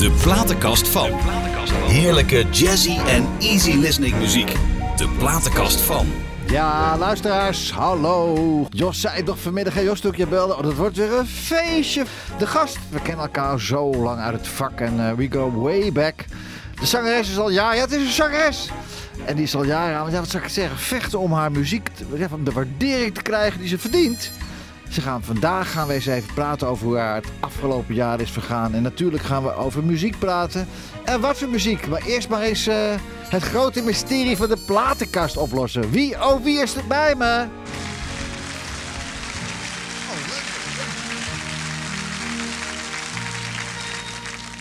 De platenkast van. Heerlijke jazzy en easy listening muziek. De platenkast van. Ja, luisteraars, hallo. Jos zei toch vanmiddag, hè, Jos, toen ik je belde, oh, dat wordt weer een feestje. De gast, we kennen elkaar zo lang uit het vak en eh, we go way back. De zangeres is al jaren, ja, het is een zangeres. En die is al jaren aan, ja, wat zou ik zeggen, vechten om haar muziek, te- ja, de waardering te krijgen die ze verdient. Ze gaan vandaag gaan we eens even praten over hoe haar het afgelopen jaar is vergaan. En natuurlijk gaan we over muziek praten. En wat voor muziek? Maar eerst maar eens eh, het grote mysterie van de platenkast oplossen. Wie, oh wie is er bij me?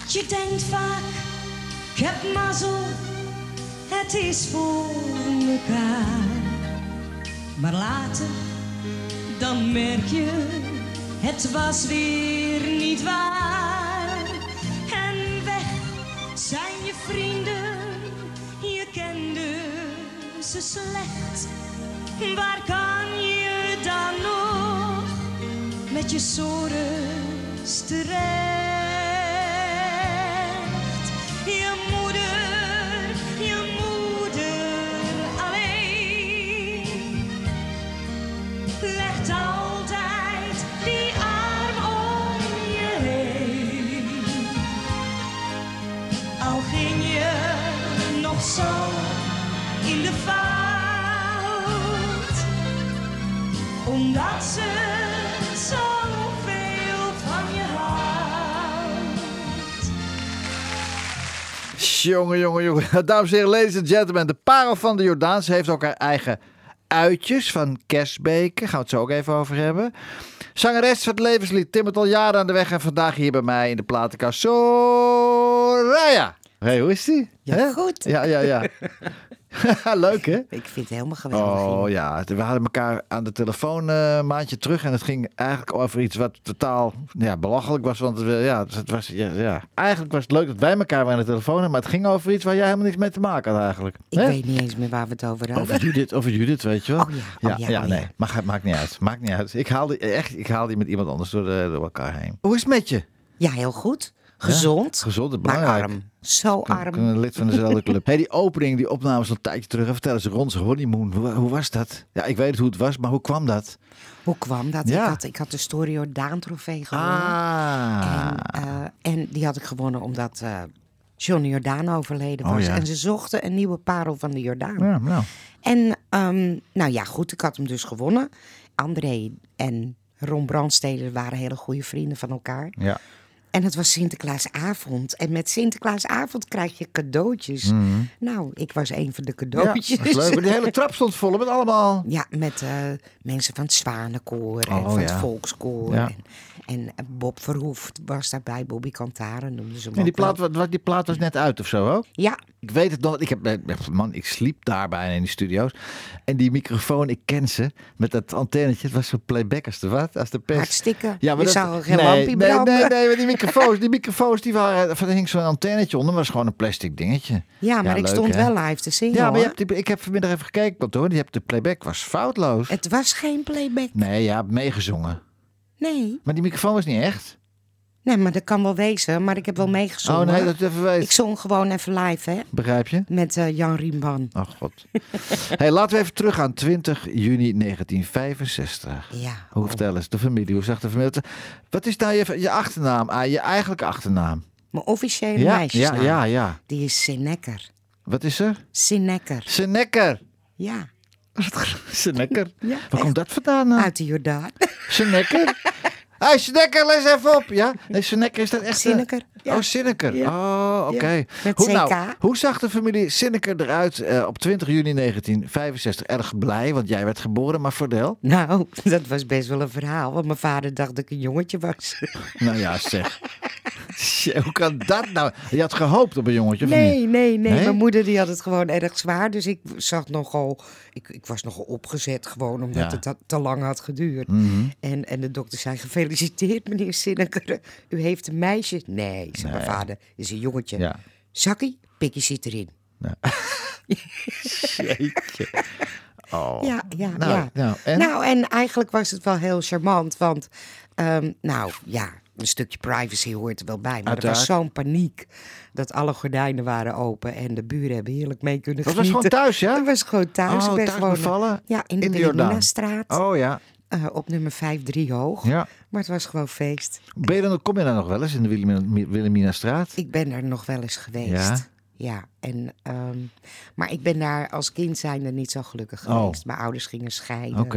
Je denkt vaak, ik heb mazzel, het is voor elkaar. Maar later, dan merk je, het was weer niet waar. En weg zijn je vrienden, je kende ze slecht. Waar kan je dan nog met je sores terecht? In de fout, omdat ze zoveel van je houdt. Jongen, jongen, jongen. Dames en heren, ladies and gentlemen. De parel van de Jordaan. Ze heeft ook haar eigen uitjes van kerstbeken. Gaan we het zo ook even over hebben. Zangeres van het levenslied. Timmert al jaren aan de weg. En vandaag hier bij mij in de platenkast. Soraya. Hey, hoe is die? Ja, goed. Ja, ja, ja. Leuk, hè? Ik vind het helemaal geweldig. Oh ja, we hadden elkaar aan de telefoon eh, een maandje terug. En het ging eigenlijk over iets wat totaal ja, belachelijk was. Want ja, het was, ja, ja. eigenlijk was het leuk dat wij elkaar waren aan de telefoon. hadden, Maar het ging over iets waar jij helemaal niks mee te maken had eigenlijk. Ik weet niet eens meer waar we het over hadden. Over Judith, over Judith, weet je wel? Oh ja, oh ja, ja, oh nee. Maar het maakt niet uit. Maakt niet uit. Ik haal die, echt, ik haal die met iemand anders door, de, door elkaar heen. Hoe is het met je? Ja, heel goed. Gezond. Gezond, is maar belangrijk. arm. Zo arm. een lid van dezelfde club. Hey, die opening, die opnames een tijdje terug. Vertel eens, rond honeymoon. Hoe, hoe was dat? Ja, ik weet hoe het was, maar hoe kwam dat? Hoe kwam dat? Ja. Ik, had, ik had de Story Jordaan trofee gewonnen. Ah. En, eh, en die had ik gewonnen omdat eh Johnny Jordaan overleden Oh, was. ja. En ze zochten een nieuwe parel van de Jordaan. Ja, nou. En ehm, nou ja, goed, ik had hem dus gewonnen. André en Ron Brandsteder waren hele goede vrienden van elkaar. Ja. En het was Sinterklaasavond. En met Sinterklaasavond krijg je cadeautjes. Nou, ik was een van de Mhm. Ja, cadeautjes. leuk. Maar die hele trap stond vol met allemaal. Ja, met eh, mensen van het Zwanenkoor en Oh, van het ja. Volkskoor. Ja. En, en Bob Verhoef was daarbij, Bobby Cantare noemden ze hem En die plaat, wat- die plaat was net uit of zo ook? Ja, Ik weet het nog. Ik heb, eh, man, ik sliep daar bijna in die studio's. En die microfoon, ik ken ze. Met dat antennetje. Het was zo playback als de wat? Als de pers. hartstikke. Ja, maar je dat, zou geen nee, lampje nee, branden. Nee, nee, maar die microfoons, die microfoons die waren, er hing zo'n antennetje onder, maar dat was gewoon een plastic dingetje. Ja, maar ik leuk, stond hè? wel live te zingen. Ja, maar je hebt, ik heb vanmiddag even gekeken, hoor. Die hebt, de playback was foutloos. Het was geen playback. Nee, ja, meegezongen. Nee. Maar die microfoon was niet echt. Nee, maar dat kan wel wezen. Maar ik heb wel meegezongen. Oh nee, dat even weet. Ik zong gewoon even live, hè. Begrijp je? Met eh, Jan Riemban. Oh god. hey, laten we even terug aan 20 juni 1965. Ja. Hoe vertel eens, de familie, hoe zag de familie? Wat is nou je, je achternaam, ah, je eigenlijke achternaam? Mijn officiële Ja, ja, meisjesnaam. ja, ja. Die is Sinekker. Wat is er? Sinekker. Senekker. Ja. Senekker. Ja, Waar komt dat vandaan? nou? Uit de Jordaan. Senekker? Hé, Senekker, les even op. Ja? Nee, Senekker is dat echt... eh, Sinneker. Ja. Oh, Sinneker. Ja. Oh, oké. Hoe, nou, hoe zag de familie Sinneker eruit eh, op 20 juni 1965? Erg blij, want jij werd geboren, maar verdel. Nou, dat was best wel een verhaal. Want mijn vader dacht dat ik een jongetje was. Nou ja, zeg. Hoe kan dat nou? Je had gehoopt op een jongetje? Nee, nee, nee, Nee? Mijn moeder die had het gewoon erg zwaar. Dus ik zag nogal... Ik, ik was nogal opgezet gewoon omdat Ja. Mhm. het te, te lang had geduurd. en, en de dokter zei, gefeliciteerd meneer Sinneker. U heeft een meisje. Nee, zei mijn vader. Is een jongetje. Ja. Zakkie, pikje zit erin. Jeetje. Oh. Ja, ja, Nou, ja. nou, en? Nou, en eigenlijk was het wel heel charmant. Want, ehm, nou ja, een stukje privacy hoort er wel bij. Maar er was Uiteraard. zo'n paniek dat alle gordijnen waren open en de buren hebben heerlijk mee kunnen Dat was genieten. gewoon thuis, ja? Dat was gewoon thuis. Oh, Ik ben thuis gewoon, bevallen? Ja, in de, In de Jordaan? Wilhelminastraat. Oh ja. eh, op nummer 5-3 hoog. ja. Maar het was gewoon feest. Ben je dan, kom je daar nog wel eens in de Wilhelmina- Wilhelminastraat? Ik ben er nog wel eens geweest. Ja? Ja, en, ehm, maar ik ben daar als kind zijnde niet zo gelukkig Oh. geweest. Mijn ouders gingen scheiden.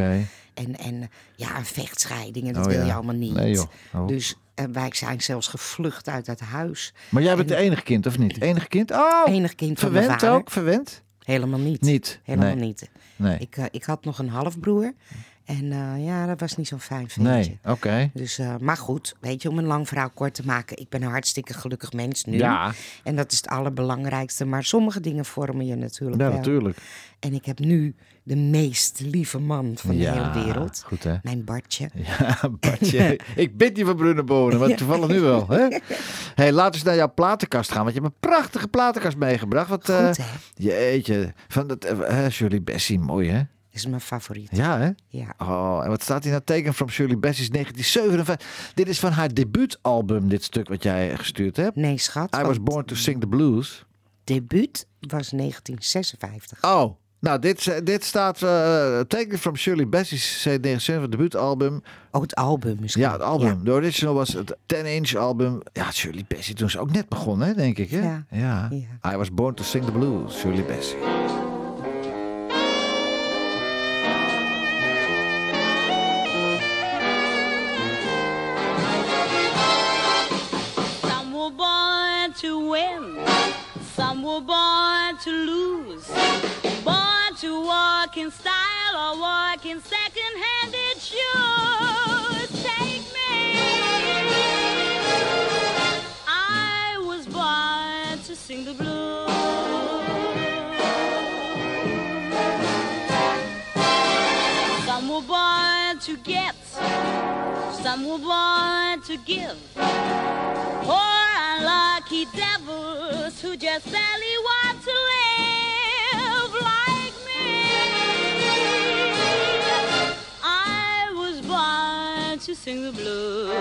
En, en ja, een vechtscheiding, en dat Oh, wil ja. je allemaal niet. Nee. Oh. Dus wij zijn zelfs gevlucht uit het huis. Maar jij bent de enige kind, of niet? Enige kind? Oh, Enig kind van verwend vader. ook? Verwend? Helemaal niet. Niet? Helemaal Nee. niet. Nee. Ik, eh, ik had nog een halfbroer. En eh, ja, dat was niet zo'n fijn ventje. Nee, oké. Dus, eh, maar goed, weet je, om een lang verhaal kort te maken. Ik ben een hartstikke gelukkig mens nu. Ja. En dat is het allerbelangrijkste. Maar sommige dingen vormen je natuurlijk Ja, wel. natuurlijk. En ik heb nu de meest lieve man van de hele wereld. goed, hè? Mijn Bartje. Ja, Bartje. Ik bid je van Brunenbonen, maar toevallig nu wel. Hè? Hey, laten we eens naar jouw platenkast gaan. Want je hebt een prachtige platenkast meegebracht. Wat, eh, Goed, hè? Jeetje. Van dat, eh, Shirley Bessie, mooi hè? Is mijn favoriet. Ja hè? Ja. Oh, en wat staat hier nou? Taken from Shirley Bessie's 1957. Dit is van haar debuutalbum, dit stuk wat jij gestuurd hebt. Nee, schat. I was born to sing the blues. debuut was 1956. Oh, nou, dit, dit staat uh, Taken from Shirley Bessie's 1977 debuutalbum. Oh, het album misschien. Ja, het album. De original was het 10-inch album. Ja, Shirley Bessie toen ze ook net begonnen, hè, denk ik. Hè? Ja. ja. Ja. I was born to sing the blues, Shirley Bessie. To win, some were born to lose. Born to walk in style or walk in second-handed shoes. Take me. I was born to sing the blues. Some were born to get, some were born to give. Poor unlucky devils who just barely want to live like me. I was born to sing the blues.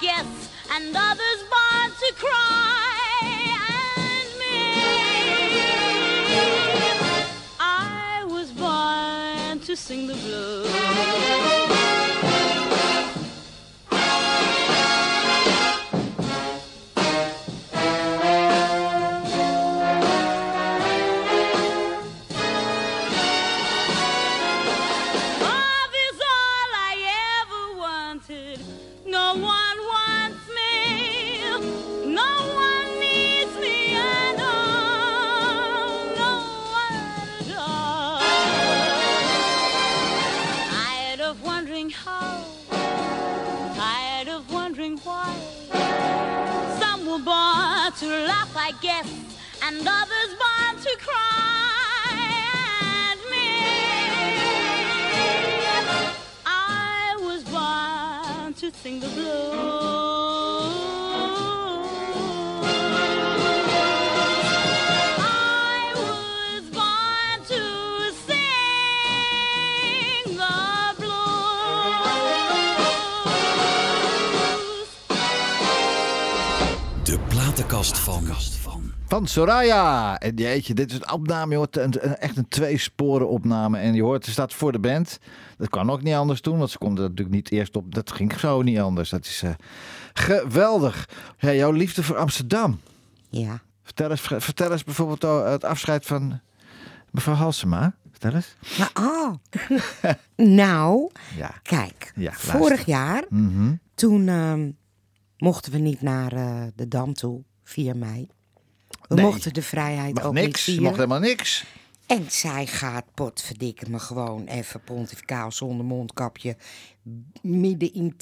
Guess, and others born to cry. And me, I was born to sing the blues. Van Soraya. En jeetje, dit is een opname. Je hoort een, een- echt een twee-sporen opname. En je hoort, ze staat voor de band. Dat kan ook niet anders doen, want ze komt er natuurlijk niet eerst op. Dat ging zo niet anders. Dat is eh, geweldig. Ja, jouw liefde voor Amsterdam. Ja. Vertel eens, vertel eens bijvoorbeeld oh, het afscheid van mevrouw Halsema. Vertel eens. Maar, oh. nou, Ja. kijk. Ja, vorig jaar, Mhm. toen ehm, mochten we niet naar eh, de Dam toe, 4 mei. We Nee. mochten de vrijheid Mag ook niks. niet vieren. mag helemaal niks. En zij gaat, potverdikke me, gewoon even pontificaal zonder mondkapje midden in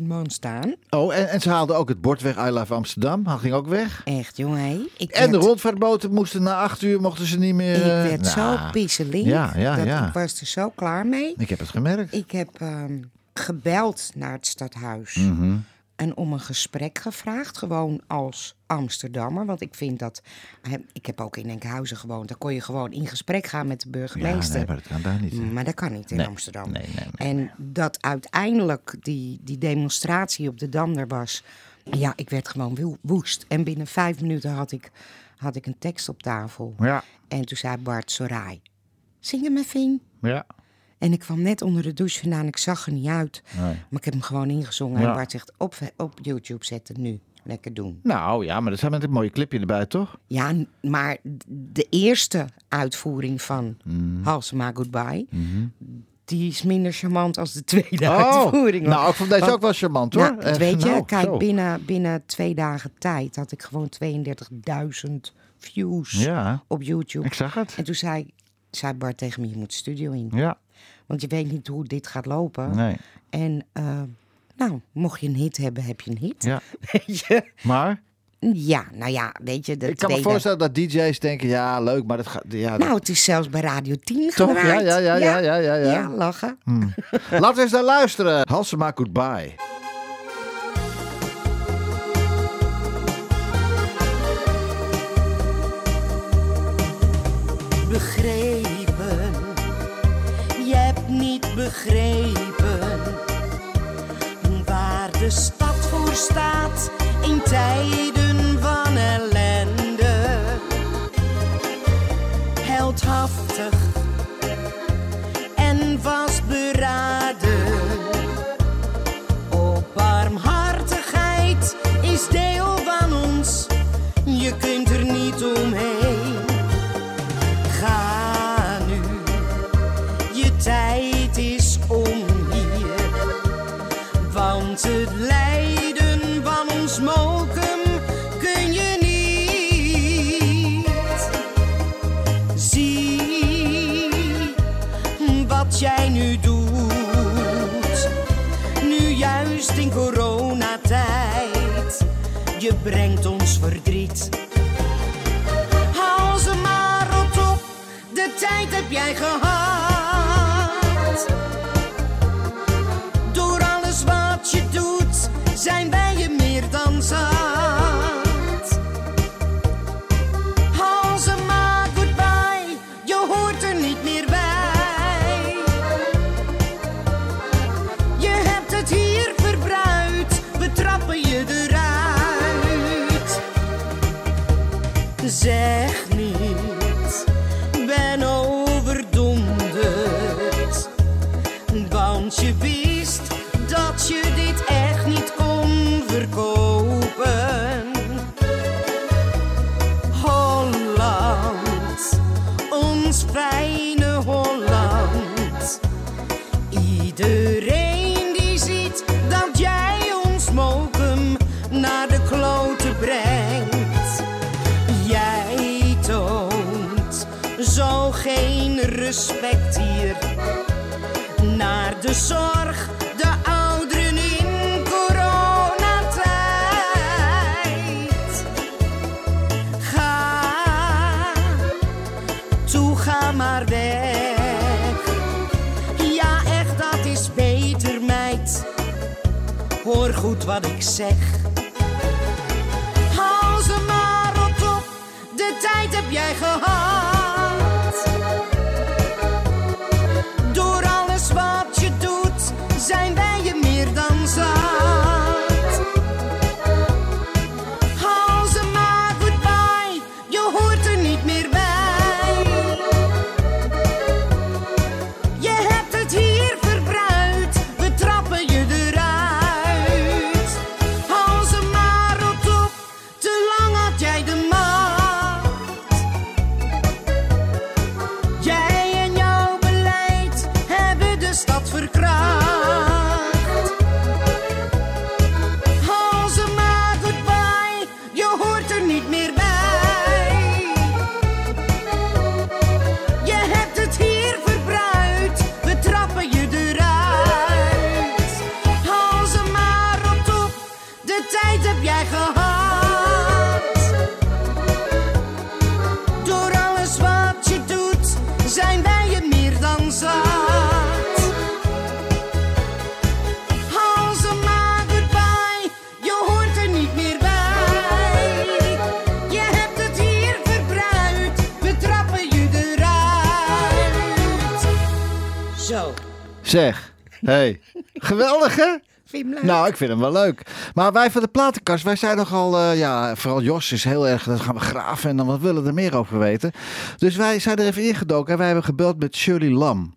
10.000 man staan. Oh, en, en ze haalden ook het bord weg, I Love Amsterdam. Hij ging ook weg. Echt, jongen. Ik En de rondvaartboten moesten na acht uur, mochten ze niet meer... Ik eh, werd zo nou, pisselig. Ja, ja, dat ja. Ik was er zo klaar mee. Ik heb het gemerkt. Ik heb ehm, gebeld naar het stadhuis. Mhm. En om een gesprek gevraagd, gewoon als Amsterdammer. Want ik vind dat. Ik heb ook in Enkhuizen gewoond. Daar kon je gewoon in gesprek gaan met de Ja, burgemeester. nee, maar dat kan daar niet. hè. Maar dat kan niet in Nee, Amsterdam. nee, en dat uiteindelijk die, die demonstratie op de Dam er was. Ja, ik werd gewoon wo- woest. En binnen vijf minuten had ik, had ik een tekst op tafel. Ja, En toen zei Bart Sorai, zing hem even in. ja. En ik kwam net onder de douche vandaan. Ik zag er niet uit. Nee. Maar ik heb hem gewoon ingezongen. Ja. En Bart zegt, op, op YouTube zetten nu. Lekker doen. Nou ja, maar dat zijn met een mooie clipje erbij, toch? Ja, maar de eerste uitvoering van Mhm. Halsema Goodbye... die is minder charmant als de tweede uitvoering. nou, ik vond deze Want- ook wel charmant, hoor. Nou, Echt, weet je, nou, kijk, zo. binnen, binnen twee dagen tijd had ik gewoon 32.000 views Ja, op YouTube. ik zag het. En toen zei, zei Bart tegen me, je moet de studio in. Ja, Want je weet niet hoe dit gaat lopen. nee. En eh, nou, mocht je een hit hebben, heb je een hit. Ja, Weet je? maar Ja, nou ja, weet je. Dat ik kan me voorstellen dat DJ's denken, ja, leuk, maar dat gaat... Ja, dat- Nou, het is zelfs bij Radio 10 Toch? Ja, ja, ja, ja, ja, ja. Ja, lachen. Laten we eens naar luisteren. Halsema Goodbye. Niet begrepen waar de stad voor staat in tijden tijd heb zo geen respect hier naar de zorg, de ouderen in coronatijd. Ga, toe ga maar weg. Ja, echt, dat is beter, meid. Hoor goed wat ik zeg. Hou ze maar op, de tijd heb jij gehad. Zeg, hey, geweldig hè? Vind je hem leuk? Nou, ik vind hem wel leuk. Maar wij van de platenkast, wij zijn nogal, eh, ja, vooral Jos is heel erg, dan gaan we graven en dan wat willen we er meer over weten. Dus wij zijn er even ingedoken en wij hebben gebeld met Shirley Lam.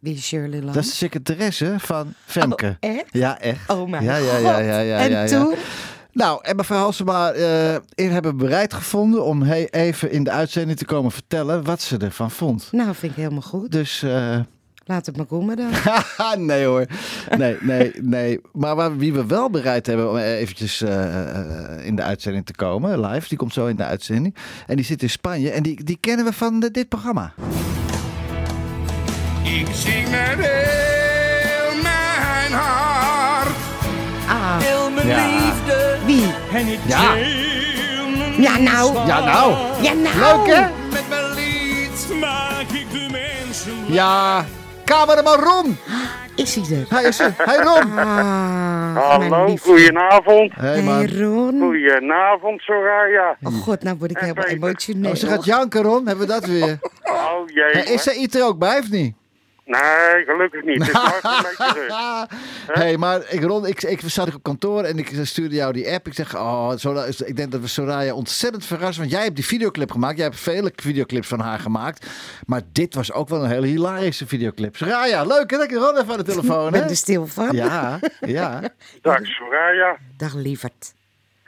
Wie is Shirley Lam? Dat is de secretaresse van Femke. Oh, echt? Ja, echt. Oh mijn ja, ja, ja, ja, ja, en ja. toen? Nou, en mevrouw Halsema eh hebben bereid gevonden om he- even in de uitzending te komen vertellen wat ze ervan vond. Nou, vind ik helemaal goed. Dus, eh, Laat het maar komen dan. haha, nee hoor. Nee, nee, nee. Maar waar, wie we wel bereid hebben om eventjes eh, eh, in de uitzending te komen, live, die komt zo in de uitzending. En die zit in Spanje en die, die kennen we van eh, dit programma. Ik zing met heel mijn hart. Ah, Heel mijn Ja. liefde. wie? En ik Ja. Ja, nou. Ja, nou. Ja, nou. Leuk hè? Met mijn lied maak ik de mensen Ja, cameraman Ron. Is hij er? Hij is er. Hey Ron. Ah, Hallo, lief. goedenavond. Hey. Ron. Goedenavond, Soraya. Oh god, nou word ik helemaal emotioneel. Oh, ze gaat janken Ron, hebben we dat weer. Oh jee. Hey, is er iets er ook bij of niet? Nee, gelukkig niet. Het is een beetje rust. Hé, hey, maar ik, Ron, ik, ik zat op kantoor en ik stuurde jou die app. Ik zeg, oh, Sora- ik denk dat we Soraya ontzettend verrassen. Want jij hebt die videoclip gemaakt. Jij hebt vele videoclips van haar gemaakt. Maar dit was ook wel een hele hilarische videoclip. Soraya, leuk hè? Dat ik Ron even aan de telefoon, Ik ben er stil van. Ja, ja. Dag Soraya. Dag lieverd.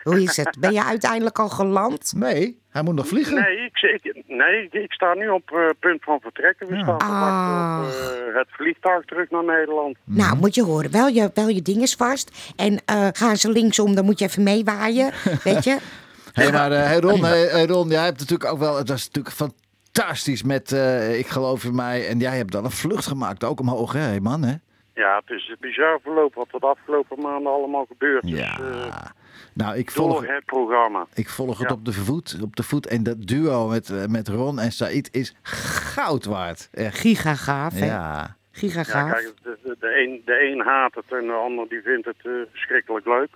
Hoe is het? Ben je uiteindelijk al geland? Nee, hij moet nog vliegen. Nee, ik, ik, nee, ik sta nu op eh, punt van vertrekken. We staan te Ah. op eh, het vliegtuig terug naar Nederland. Nou, moet je horen. Wel je, wel je ding is vast. En eh, gaan ze linksom, dan moet je even meewaaien. Weet je? Hey, maar eh, hey Ron, hey, hey Ron, jij hebt natuurlijk ook wel... Het was natuurlijk fantastisch met eh, Ik geloof in mij. En jij hebt dan een vlucht gemaakt, ook omhoog, hè, hey, man, hè? Ja, het is een bizar verloop wat er de afgelopen maanden allemaal gebeurd is. Ja. Nou, ik volg, door het programma. ik volg het Ja. op de voet. Op de voet. En dat duo met, eh, met Ron en Said is goud waard. Echt. Giga gaaf, hè? Ja. Giga Ja, kijk, de, de, de, een, de een haat het en de ander die vindt het eh, verschrikkelijk leuk.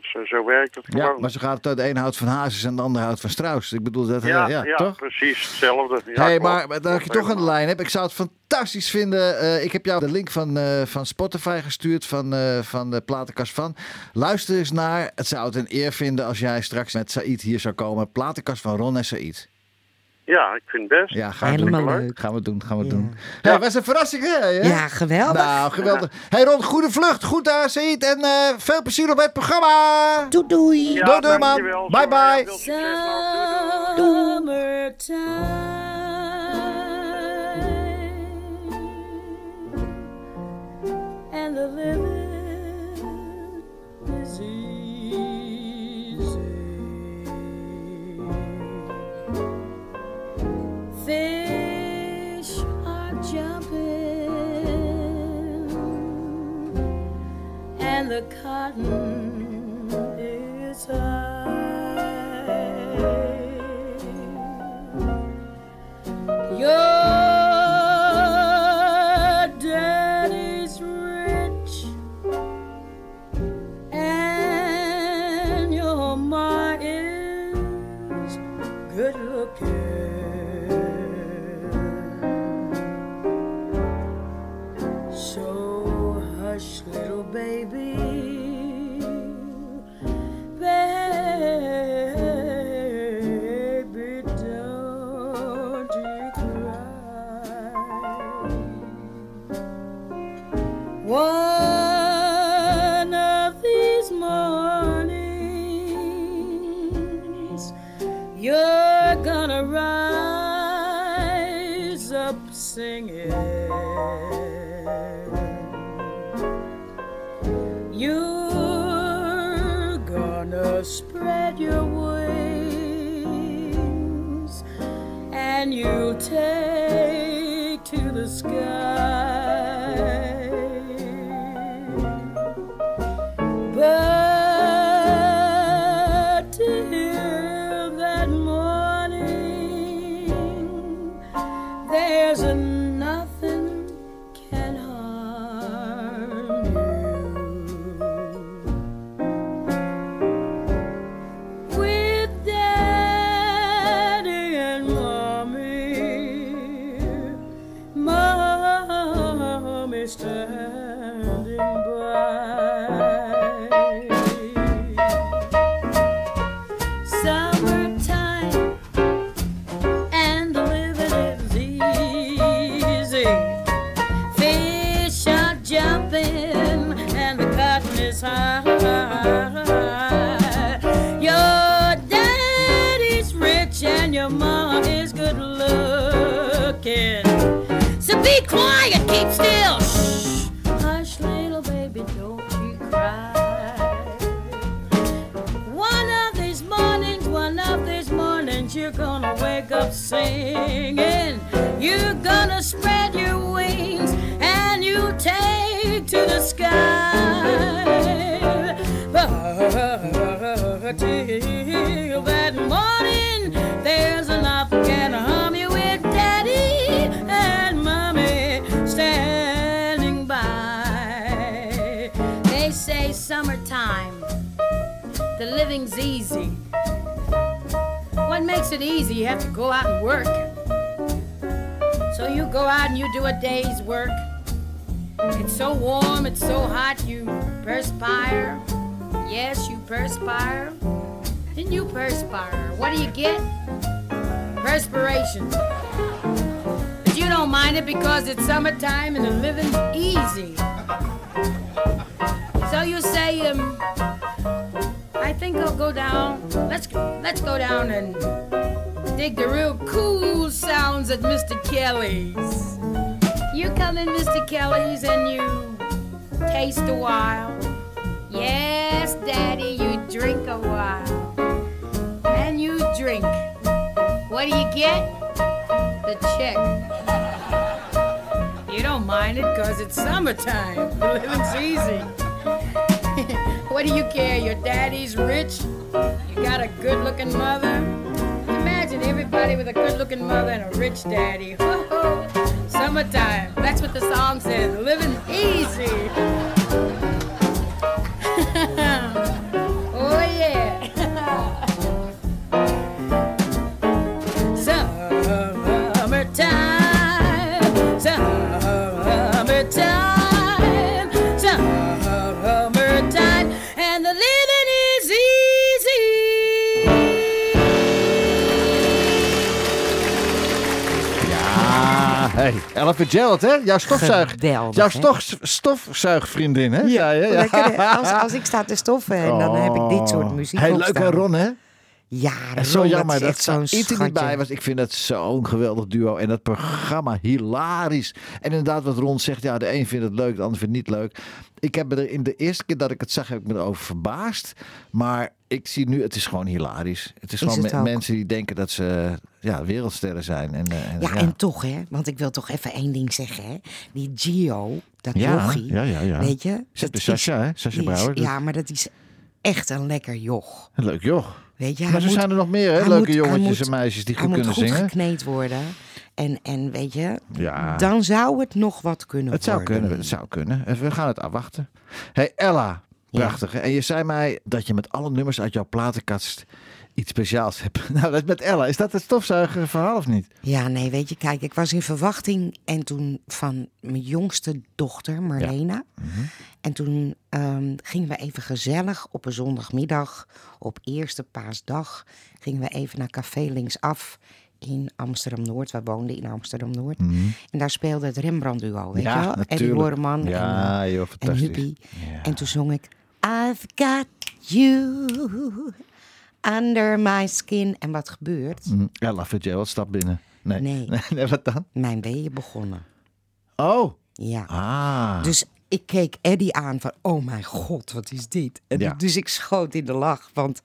Dus eh, zo werkt het ja, maar zo gaat het uit. De een houdt van Hazes en de ander houdt van Strauss. Ik bedoel, dat, eh, ja, ja, ja, toch? precies hetzelfde. Ja, hey, maar maar dat ik je toch aan de lijn heb. Ik zou het fantastisch vinden. eh, ik heb jou de link van, van Spotify gestuurd. Van, van de platenkast van. Luister eens naar. Het zou het een eer vinden als jij straks met Said hier zou komen. Platenkast van Ron en Said. Ja, ik vind het best. Ja, gaan we Helemaal doen. leuk. Gaan we doen, gaan we Ja. doen. Hey, was een verrassing, hè? Ja, geweldig. Nou, geweldig. Hey Ron, goede vlucht. Goed daar, Said. En eh, veel plezier op het programma. Doei doei. Ja, Doei, doei, man. dankjewel. Bye, bye. Summertime and the and the cotton is high. You have to go out and work. So you go out and you do a day's work. It's so warm, it's so hot, you perspire. Yes, you perspire. Then you perspire. What do you get? Perspiration. But you don't mind it because it's summertime and the living's easy. So you say, um, I think I'll go down. Let's let's go down and dig the real cool sounds at Mr. Kelly's. You come in Mr. Kelly's and you taste a while. Yes, Daddy, you drink a while. And you drink. What do you get? The check. You don't mind it because it's summertime. The living's easy. what do you care? Your daddy's rich. You got a good looking mother. Everybody with a good looking mother and a rich daddy. Summertime. That's what the song says. Living easy. Ella Fitzgerald, hè? Jouw stofzuig, Geweldig, jouw stof, stofzuigvriendin, hè? Ja? Ja. lekker, hè? als, als ik sta te stoffen, en dan heb ik dit soort muziek op leuk hè. Ron, hè? Ja, En zo jammer dat er niet bij was. Ik vind dat zo'n geweldig duo. En dat programma hilarisch. En inderdaad, wat Ron zegt, ja, de een vindt het leuk, de ander vindt het niet leuk. Ik heb me er in de eerste keer dat ik het zag, heb ik me erover verbaasd. Maar ik zie nu, het is gewoon hilarisch. Het is, gewoon het mensen die denken dat ze ja, wereldsterren zijn. En, eh, en, Ja, en toch, hè? Want ik wil toch even één ding zeggen, hè? Die Gio, dat Ja, jochie, ja, ja, ja. weet je? Dat de Sascha, hè? Sascha die is- Brouwer. Ja, maar dat is echt een lekker joch. Leuk joh. Weet je, Maar zo moet- zijn er nog meer, hè? Leuke moet- jongetjes moet- en meisjes die goed kunnen goed zingen. gekneed worden. En, en weet je, Ja. dan zou het nog wat kunnen Het zou kunnen, het zou kunnen. Even, We gaan het afwachten. Hey Ella, prachtig. En je zei mij dat je met alle nummers uit jouw platenkast iets speciaals hebt. Nou, dat met Ella. Is dat het stofzuiger verhaal of niet? Ja, nee, weet je, kijk, ik was in verwachting en toen van mijn jongste dochter, Marlena. Mhm. En toen ehm, gingen we even gezellig op een zondagmiddag, op eerste paasdag, gingen we even naar Café Linksaf in Amsterdam-Noord. We woonden in Amsterdam-Noord. En daar speelde het Rembrandt-duo, weet Mhm. Ja, je wel? Eddie Ja, en, eh, joh, en. Huppie. Ja. En toen zong ik... I've got you under my skin. En wat gebeurt? Hm, Ella Fitzgerald, stap binnen. Nee. Nee. nee, wat dan? Mijn weeën begonnen. Oh. Ja. Ah. Dus ik keek Eddie aan van, oh mijn god, wat is dit? En Ja. Dus ik schoot in de lach. Want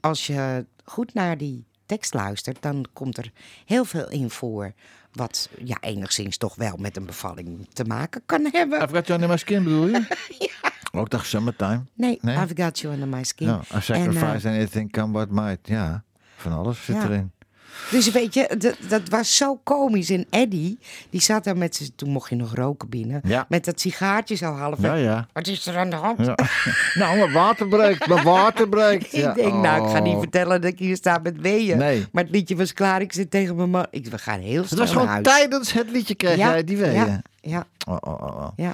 als je goed naar die tekst luistert, dan komt er heel veel in voor... wat ja, enigszins toch wel met een bevalling te maken kan hebben. I've got you under my skin, bedoel je? Ook dacht summertime. Nee, Nee? I've got you under my skin. Ja, I En, eh, sacrifice anything come what might. Ja, van alles zit Ja. erin. Dus weet je, dat, dat was zo komisch. En Eddie, die zat daar met z'n... Toen mocht je nog roken binnen. Ja. Met dat sigaartje zo half. Ja, ja. Wat is er aan de hand? ja. nou, mijn water breekt. Mijn water breekt. Ja. Ik denk, nou, ik ga niet Oh. vertellen dat ik hier sta met weeën. Nee. Maar het liedje was klaar. Ik zit tegen mijn man. Ik, we gaan heel Het snel was gewoon huis. tijdens het liedje kreeg jij die weeën. Ja, Oh, oh, oh, ja.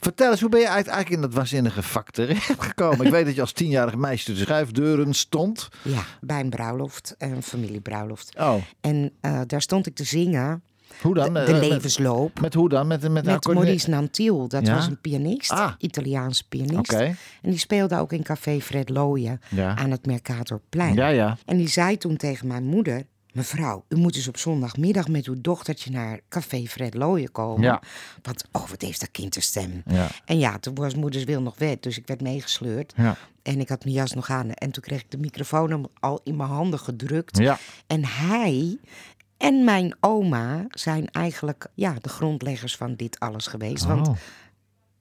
Vertel eens, hoe ben je eigenlijk in dat waanzinnige vak terechtgekomen? Ik weet dat je als tienjarig meisje tussen schuifdeuren stond. ja, bij een bruiloft, een familiebruiloft. Oh, En eh, daar stond ik te zingen, hoe dan? de, Eh, de levensloop. Met, hoe dan? Met, met, Met Maurice Nantiel, dat Ja? was een pianist, Ah. Italiaanse pianist. Oké. En die speelde ook in Café Fred Looyen Ja. aan het Mercatorplein. Ja, ja. En die zei toen tegen mijn moeder, Mevrouw, u moet dus op zondagmiddag met uw dochtertje naar Café Fred Looyen komen. Ja. Want, oh, wat heeft dat kind een stem. Ja. En ja, toen was moeders wil nog wet, dus ik werd meegesleurd. Ja. En ik had mijn jas nog aan. En toen kreeg ik de microfoon al in mijn handen gedrukt. Ja. En hij en mijn oma zijn eigenlijk ja, de grondleggers van dit alles geweest. Want Oh.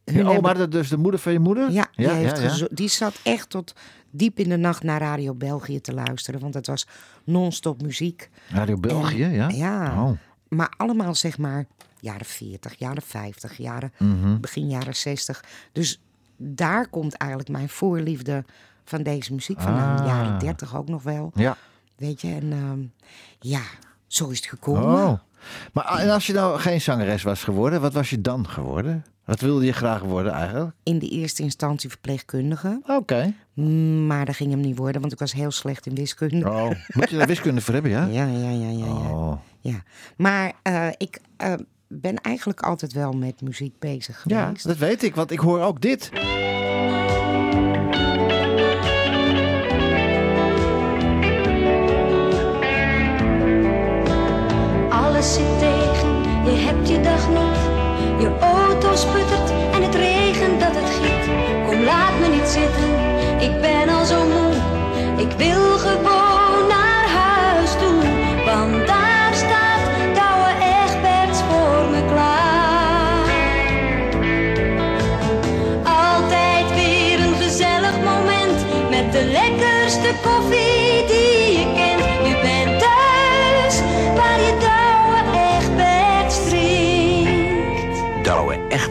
hun oma, dat dus de moeder van je moeder? ja, die, ja, ja, die zat echt tot diep in de nacht naar Radio België te luisteren. Want het was non-stop muziek. Radio België, En- ja? Ja. Oh. Maar allemaal zeg maar jaren 40, jaren 50, jaren, Mhm. begin jaren 60. Dus daar komt eigenlijk mijn voorliefde van deze muziek vandaan. Ah. Jaren 30 ook nog wel. Ja. Weet je, en ehm, ja, zo is het gekomen. Oh. Maar en als je nou geen zangeres was geworden, wat was je dan geworden? Wat wilde je graag worden eigenlijk? In de eerste instantie verpleegkundige. Oké. Maar dat ging hem niet worden, want ik was heel slecht in wiskunde. Oh. Moet je daar wiskunde voor hebben, ja? Ja, ja, ja, ja. ja. Oh. ja. Maar eh, ik eh, ben eigenlijk altijd wel met muziek bezig Ja, geweest. dat weet ik, want ik hoor ook dit. Zit tegen, je hebt je dag niet. Je auto sputtert en het regent dat het giet. Kom, laat me niet zitten, ik ben al zo moe. Ik wil gewoon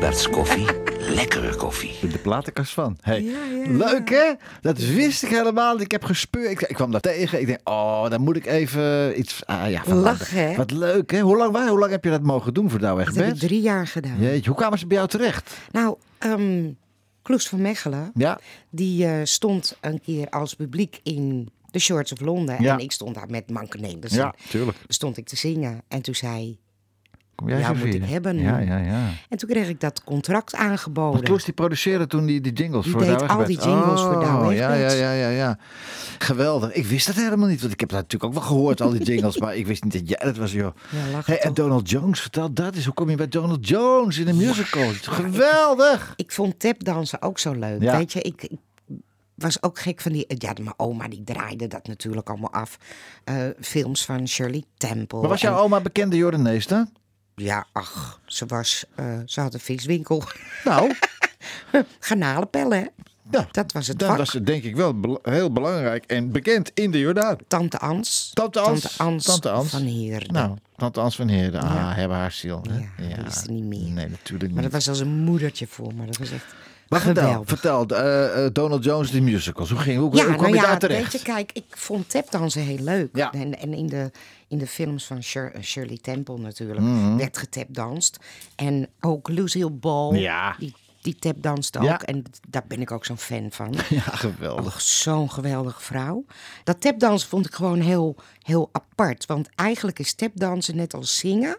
Douwe Egberts koffie. Lekkere koffie. De platenkast van. Hey. Ja, ja, Leuk hè? Dat wist ik helemaal. Ik heb gespeurd. Ik, ik kwam daar tegen. Ik denk, oh, dan moet ik even iets. Ah, ja, van Lachen, hè? Wat leuk hè? Hoe lang, waar- hoe lang heb je dat mogen doen voor Douwe Dat heb ik drie jaar gedaan. Jeetje, hoe kwamen ze bij jou terecht? Nou, ehm Kloes van Mechelen, Ja, die eh, stond een keer als publiek in de Shorts of Londen. Ja. En ik stond daar met Manke Nederlands. ja, tuurlijk. Stond ik te zingen. En toen zei Kom jij Ja, moet ik hebben. Ja, ja, ja. En toen kreeg ik dat contract aangeboden. Kloes die produceerde toen die, die jingles Die voor deed Douwe al die jingles voor Douwe Oh, ja, ja, ja, ja, ja. Geweldig. Ik wist dat helemaal niet. Want ik heb dat natuurlijk ook wel gehoord, al die jingles. maar ik wist niet dat jij dat was, joh. Ja, Hey, en? Donald Jones, vertel dat eens. Hoe kom je bij Donald Jones in een musical? Geweldig. Ik vond tapdansen ook zo leuk. Ja. Weet je, ik, ik was ook gek van die... Ja, mijn oma die draaide dat natuurlijk allemaal af. Eh, films van Shirley Temple. Maar was jouw en- oma bekende Jordanees dan? Ja, ach, ze was... eh, ze had een viswinkel. Nou, Garnalenpellen, hè? ja, Dat was het dan vak. was denk ik wel heel belangrijk en bekend in de Jordaan. Tante Ans. Tante Ans. Tante Ans, Tante Ans. van Heerden. Nou, tante Ans van Heerden. Ah, Ja. hebben haar ziel. Hè? Ja, die is er niet meer. Nee, natuurlijk Maar niet. dat was als een moedertje voor me. Dat was echt Maar vertel, vertel eh, eh, Donald Jones, die musicals. Hoe, ging, hoe, Ja, hoe kwam nou je ja, daar terecht? weet je, kijk, ik vond tapdansen heel leuk. Ja. En, en in, de, in de films van eh, Shirley Temple natuurlijk Mhm. werd getapdanst. En ook Lucille Ball, Ja. die, die tapdanst ook. Ja. En daar ben ik ook zo'n fan van. Ja, geweldig. Zo'n geweldige vrouw. Dat tapdansen vond ik gewoon heel, heel apart. Want eigenlijk is tapdansen net als zingen.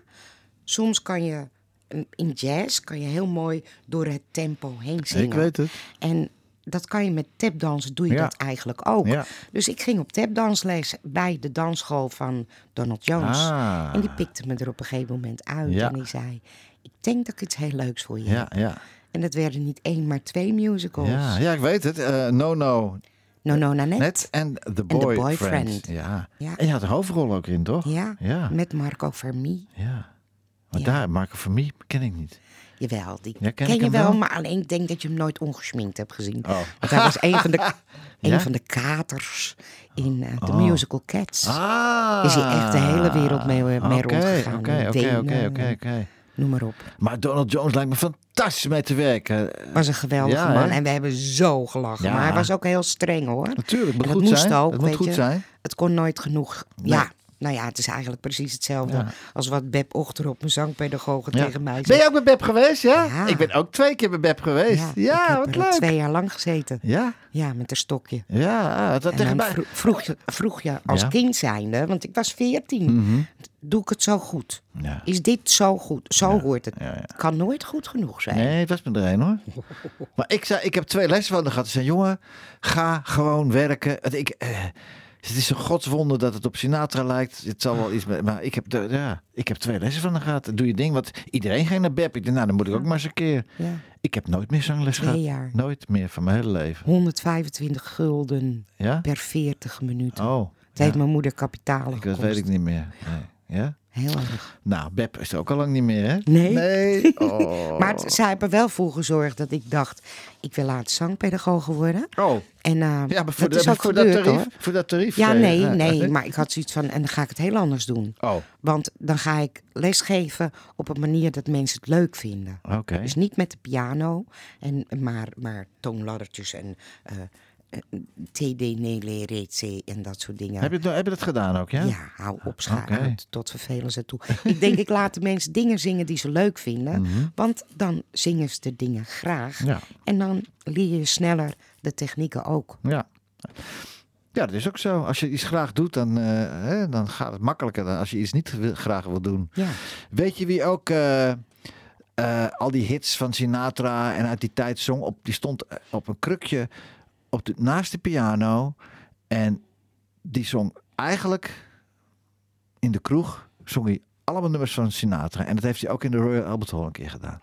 Soms kan je mm, in jazz kan je heel mooi door het tempo heen zingen. Ik weet het. En dat kan je met tapdansen, doe je Ja. dat eigenlijk ook. Ja. Dus ik ging op tapdansles bij de dansschool van Donald Jones. Ah. En die pikte me er op een gegeven moment uit. Ja. En die zei, ik denk dat ik iets heel leuks voor je Ja, heb. ja. En dat werden niet één, maar twee musicals. Ja, ja, ik weet het. Eh, no, no, No, no, Nanette. net en The The Boyfriend. Ja. Ja. En je had een hoofdrol ook in, toch? Ja, Ja. met Marco Fermi. ja. Maar daar, Marco Vermie, ken ik niet. Jawel, die Ja, ken je wel, wel? maar alleen ik denk dat je hem nooit ongesminkt hebt gezien. Oh. Want hij was een van de, een Ja? van de katers in eh, de Oh. musical Cats. Ah. Is hij echt de hele wereld mee, mee Oké, rondgegaan. Oké, In oké, oké, oké. Noem maar op. Maar Donald Jones lijkt me fantastisch mee te werken. Was een geweldige Ja, man. En we hebben zo gelachen. Ja. Maar hij was ook heel streng hoor. Natuurlijk, het moet En dat goed moest zijn. ook, het moet weet goed je. zijn. Het kon nooit genoeg. Nee. Ja, nou ja, het is eigenlijk precies hetzelfde Ja. als wat Beb Ochterop, mijn zangpedagoge, Ja. tegen mij Ben zei. je ook bij Beb geweest, ja? Ja. Ik ben ook twee keer bij Beb geweest. Ja, ik heb wat er leuk. twee jaar lang gezeten. Ja, Ja, met een stokje. ja, dat En tegen mij. vro- vroeg, je, vroeg je als kind zijnde, want ik was veertien, doe ik het zo goed? Ja. Is dit zo goed? Zo hoort het. kan nooit goed genoeg zijn. Nee, het was me er een hoor. Maar ik, zei, ik heb twee lessen van haar gehad. Ze zei, jongen, ga gewoon werken. Ik, eh, Het is een godswonder dat het op Sinatra lijkt. Het zal wel iets met, maar ik heb, de, ja, ik heb twee lessen van haar gehad. Doe je ding, want iedereen ging naar Beb. Ik dacht, nou, dan moet ik ook maar eens een keer. Ja. Ik heb nooit meer zangles Twee gehad. jaar. Nooit meer van mijn hele leven. 125 gulden Ja? per 40 minuten. Oh, ja. heeft mijn moeder kapitaal ik, dat weet ik niet meer. Nee. Ja? Heel erg. Nou, Beb is er ook al lang niet meer, hè? Nee. Nee. Oh. Maar het- zij hebben er wel voor gezorgd dat ik dacht, ik wil later zangpedagoge worden. Oh, En uh, ja, maar voor, dat de- voor, dat tarief, hoor. voor dat tarief. Ja, je? nee, Ja, nee, maar ik had zoiets van, en dan ga ik het heel anders doen. Oh, Want dan ga ik lesgeven op een manier dat mensen het leuk vinden. oké. Dus niet met de piano, en, maar, maar toonladdertjes en eh eh, TD Nele Reze en dat soort dingen. Heb je, het- heb je dat gedaan ook, ja? Ja, hou op, scha Oké. uit, tot vervelen ze toe. ik denk, ik laat de mensen dingen zingen die ze leuk vinden. Want dan zingen ze de dingen graag. Mhm. Ja. En dan leer je sneller de technieken ook. Ja. Ja, dat is ook zo. Als je iets graag doet, dan, eh, hè, dan gaat het makkelijker dan als je iets niet wil- graag wil doen. Ja. Weet je wie ook eh, eh, al die hits van Sinatra en uit die tijd zong? Op, die stond op een krukje op de, naast de piano. En die zong eigenlijk in de kroeg, zong hij allemaal nummers van Sinatra. En dat heeft hij ook in de Royal Albert Hall een keer gedaan.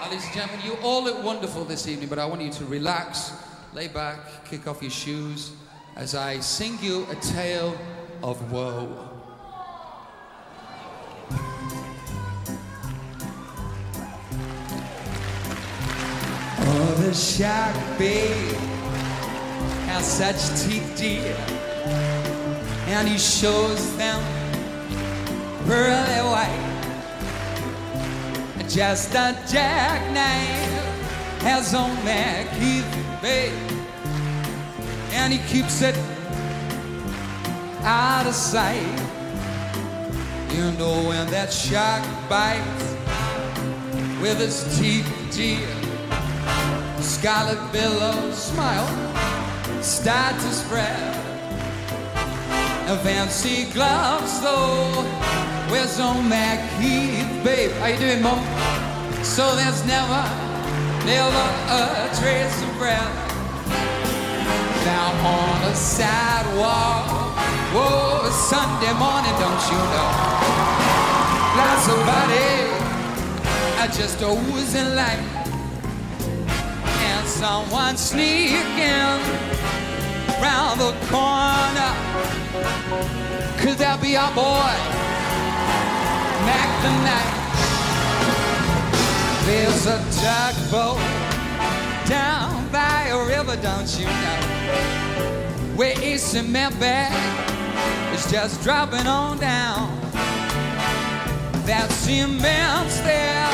Ladies and gentlemen, you all look wonderful this evening, but I want you to relax, lay back, kick off your shoes as I sing you a tale of woe. Oh, the shark babe has such teeth, dear, and he shows them pearly white. Just a jackknife has on Mac Heath Bay, and he keeps it out of sight. You know when that shark bites with his teeth, dear, scarlet billows smile start to spread. And fancy gloves though, where's on Mac Heath, babe? How you doing, Mo? So there's never, never a trace of breath. Now on a sidewalk, whoa, Sunday morning, don't you know? Lots of body, I just oozing light. Someone sneaking round the corner. Could that be our boy, Mac the Knight? There's a tugboat down by a river, don't you know? Where a cement bag is just dropping on down. That cement's there,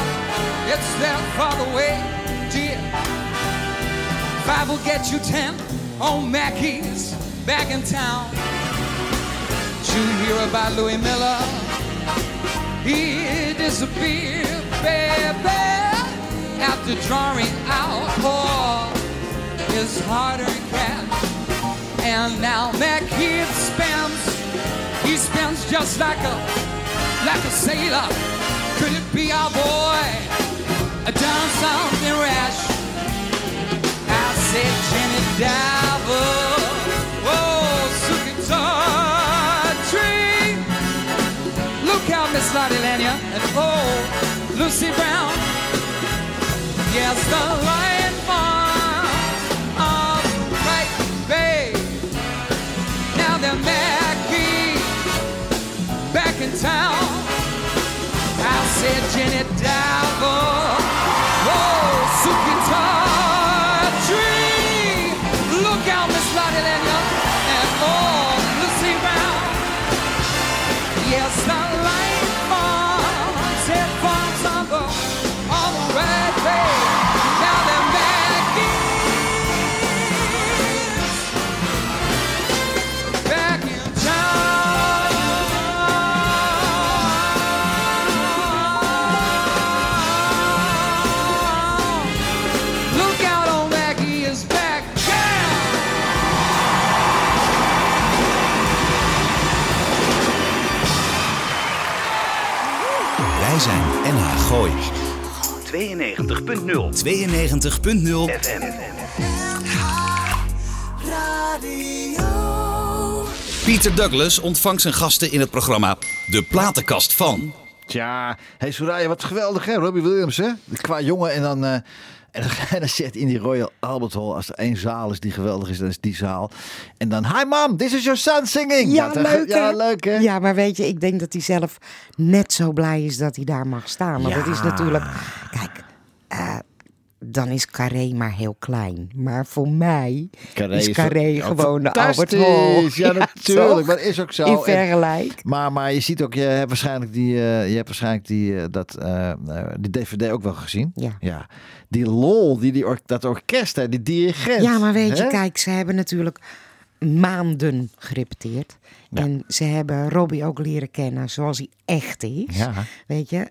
it's there for the dear. Five will get you ten on Mackey's back in town. Did you hear about Louis Miller? He disappeared, baby, after drawing out all his hard-earned cash. And now Mackey spends, he spends just like a, like a sailor. Could it be our boy? Done something rash. Said Jenny Diver, oh, tree. Look out, Miss Lottie and oh, Lucy Brown. Yes, the lion farm of right bay. Now they're back in town. I said Jenny Diver, 92.0 92.0 FM. Radio. Pieter Douglas ontvangt zijn gasten in het programma De Platenkast van. Tja, hey Soraya, wat geweldig hè, Robbie Williams hè? Qua jongen en dan... eh, en dan, zit in die Royal Albert Hall, als er één zaal is die geweldig is, dan is die zaal. En dan, hi mom, this is your son singing. Ja, dan- leuk hè? Ja, leuk hè? Ja, maar weet je, ik denk dat hij zelf net zo blij is dat hij daar mag staan. Want het is Ja. natuurlijk... Kijk, eh, dan is Carré maar heel klein. Maar voor mij Carré is Carré gewoon de Albert. Hall. Ja, natuurlijk, maar dat is ook zo. In vergelijk. Maar, maar je ziet ook, je hebt waarschijnlijk die, eh, je hebt waarschijnlijk die, eh, dat, eh, die DVD ook wel gezien. Ja. Die lol, die, die or- dat orkest, hè, die dirigent. Ja, maar weet je, kijk, ze hebben natuurlijk maanden gerepeteerd. En ze hebben Robbie ook leren kennen zoals hij echt is. Ja. Weet je?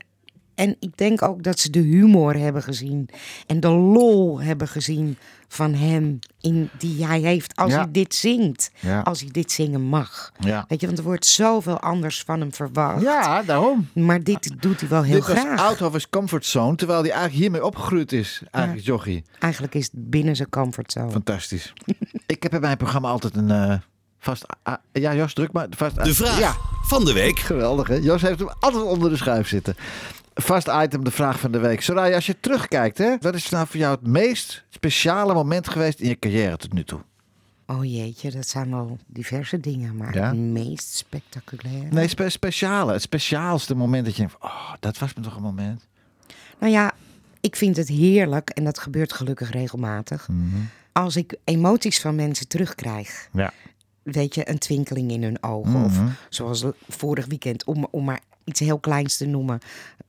En ik denk ook dat ze de humor hebben gezien. En de lol hebben gezien van hem. In die hij heeft als Ja. hij dit zingt. Ja. Als hij dit zingen mag. Ja. Weet je, want er wordt zoveel anders van hem verwacht. Ja, daarom. Maar dit doet hij wel heel Dit was graag. out of his comfort zone, terwijl hij eigenlijk hiermee opgegroeid is. Eigenlijk, jochie. Eigenlijk is het binnen zijn comfortzone. Fantastisch. ik heb in mijn programma altijd een eh, vast... ja, Jos, druk maar. Vast, De vraag Ja, van de week. geweldig hè. Jos heeft hem altijd onder de schuif zitten. Vast item, de vraag van de week. Soraya, als je terugkijkt, hè, wat is nou voor jou het meest speciale moment geweest in je carrière tot nu toe? Oh jeetje, dat zijn wel diverse dingen. Maar Ja? het meest spectaculaire... Nee, spe- speciale. Het speciaalste moment dat je denkt, oh, dat was me toch een moment. Nou ja, ik vind het heerlijk, en dat gebeurt gelukkig regelmatig, als ik emoties van mensen terugkrijg. Ja. Weet je, een twinkeling in hun ogen. Of Mhm. zoals vorig weekend, om, om maar iets heel kleins te noemen,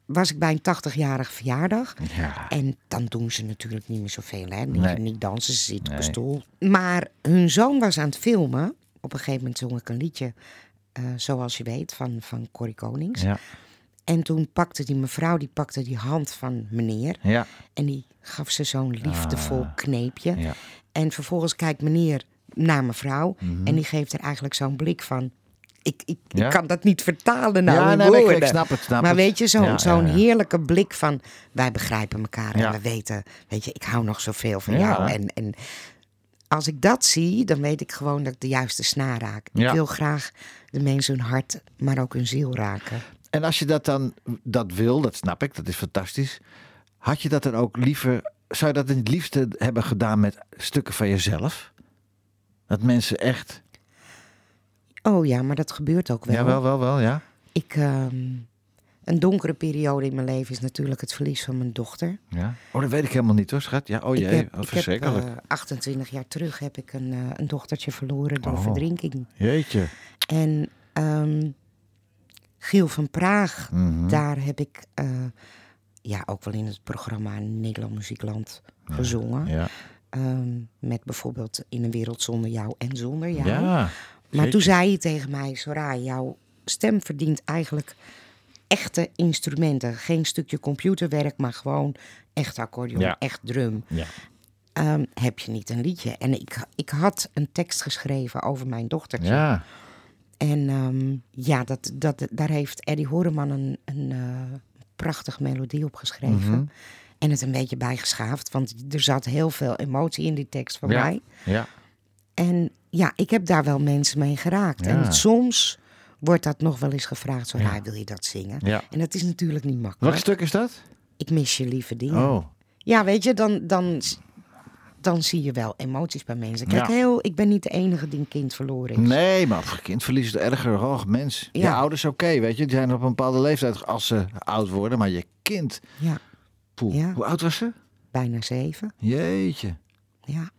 was ik bij een 80-jarige verjaardag. Ja. En dan doen ze natuurlijk niet meer zoveel, hè? Niet, Nee. niet dansen, ze zitten op een stoel. Maar hun zoon was aan het filmen. Op een gegeven moment zong ik een liedje, eh, zoals je weet, van, van Corrie Konings. Ja. En toen pakte die mevrouw die, pakte die hand van meneer. Ja. En die gaf ze zo'n liefdevol kneepje. Ja. En vervolgens kijkt meneer naar mevrouw. Mhm. En die geeft er eigenlijk zo'n blik van... Ik, ik, Ja. ik kan dat niet vertalen nou Ja, nee, ik- snap het, snap maar weet je, zo'n Ja, zo'n ja, heerlijke blik van... Wij begrijpen elkaar en we weten... Weet je, ik hou nog zoveel van jou. En, en als ik dat zie, dan weet ik gewoon dat ik de juiste snaar raak. Ik wil graag de mensen hun hart, maar ook hun ziel raken. En als je dat dan dat wil, dat snap ik, dat is fantastisch. Had je dat dan ook liever, zou je dat het liefste hebben gedaan met stukken van jezelf? Dat mensen echt. Oh ja, maar dat gebeurt ook wel. Ja, wel, wel, wel, ja. Ik, ehm, een donkere periode in mijn leven is natuurlijk het verlies van mijn dochter. ja. Oh, dat weet ik helemaal niet hoor, schat. Ja, oh ik jee, heb, wat ik heb, verschrikkelijk. eh, 28 jaar terug heb ik een, eh, een dochtertje verloren door Oh. verdrinking. Jeetje. En ehm, Giel van Praag, Mhm. daar heb ik eh, ja, ook wel in het programma Nederland Muziekland gezongen. Ja. Ehm, met bijvoorbeeld In een wereld zonder jou en zonder jou. Ja, Maar zeker. toen zei hij tegen mij, Soraya, jouw stem verdient eigenlijk echte instrumenten. Geen stukje computerwerk, maar gewoon echt accordeon, Ja. echt drum. Ja. Ehm, heb je niet een liedje? En ik, ik had een tekst geschreven over mijn dochtertje. Ja. En ehm, ja, dat, dat, daar heeft Eddie Horeman een, een eh, prachtige melodie op geschreven. Mhm. En het een beetje bijgeschaafd, want er zat heel veel emotie in die tekst van Ja. mij. Ja. En ja, ik heb daar wel mensen mee geraakt. Ja. En soms wordt dat nog wel eens gevraagd. Zo, "Ja, wil je dat zingen? Ja. En dat is natuurlijk niet makkelijk. Welk stuk is dat? Ik mis je lieve dingen. Oh. Ja, weet je, dan, dan, dan zie je wel emoties bij mensen. Kijk, Ja. heel, ik ben niet de enige die een kind verloren is. Nee, maar kindverlies is erger. Oh, mens. Je ouders oké, weet je. Die zijn op een bepaalde leeftijd als ze oud worden. Maar je kind... Ja, Poeh. Ja. Hoe oud was ze? bijna zeven. Jeetje. Ja.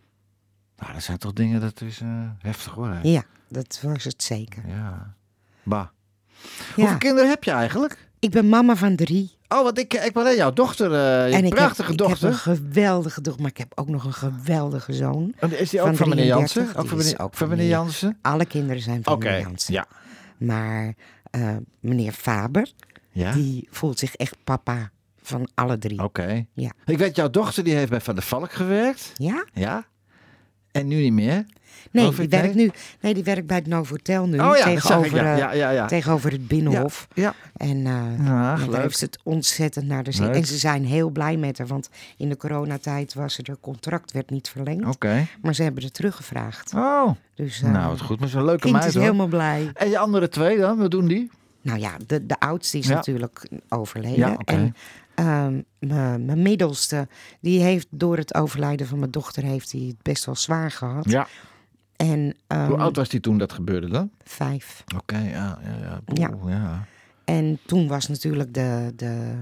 Nou, dat zijn toch dingen, dat is eh, heftig hoor. hè? ja, dat was het zeker. Ja. Bah. Ja. Hoeveel kinderen heb je eigenlijk? Ik ben mama van drie. Oh, want ik, ik ben jouw dochter, eh je en ik prachtige heb, dochter. Ik heb een geweldige dochter, maar ik heb ook nog een geweldige zoon. En is die ook van, meneer 33. Jansen? Ook van meneer, ook van meneer Jansen? Alle kinderen zijn van meneer Jansen. ja. Maar eh, meneer Faber, Ja? die voelt zich echt papa van alle drie. Oké. Ja. Ik weet, jouw dochter die heeft bij Van der Valk gewerkt. Ja? Ja. En nu niet meer? Nee, die werkt nu. Nee, die werkt bij het Novotel nu. Oh ja, ik, tegenover, ja. eh, Ja, tegenover het Binnenhof. Ja, En eh Ja, daar heeft ze het ontzettend naar de zin. Leuk. En ze zijn heel blij met haar, want in de coronatijd was er, de contract werd niet verlengd. Oké. Maar ze hebben het teruggevraagd. Oh, Dus, eh, nou wat goed. Maar zo'n leuke kind meid is hoor. helemaal blij. En je andere twee dan? Wat doen die? Nou ja, de, de oudste is natuurlijk overleden. En ehm, mijn mijn middelste, die heeft door het overlijden van mijn dochter heeft hij het best wel zwaar gehad. Ja. En, ehm, Hoe oud was die toen dat gebeurde dan? Vijf. Oké, ja, ja, ja. Ja. Ja. En toen was natuurlijk de, de,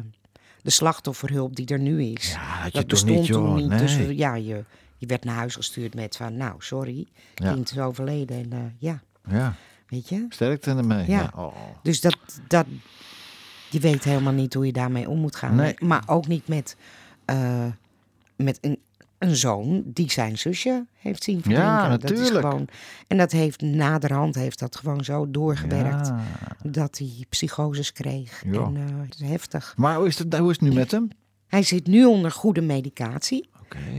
de slachtofferhulp die er nu is. Ja, dat bestond niet, toen niet. Nee. Dus ja, je, je werd naar huis gestuurd met van, nou, sorry, Ja. kind is overleden. En eh, ja, Ja, weet je. sterkte ermee. Ja. Ja. Oh. Dus dat, dat, je weet helemaal niet hoe je daarmee om moet gaan. Nee. Maar ook niet met, eh, met een, een zoon die zijn zusje heeft zien verdrinken. Ja, Dat is natuurlijk. gewoon, en dat heeft naderhand heeft dat gewoon zo doorgewerkt. Ja. Dat hij psychoses kreeg. Ja. En het is heftig. Maar hoe is, het, hoe is het nu met hem? Hij zit nu onder goede medicatie.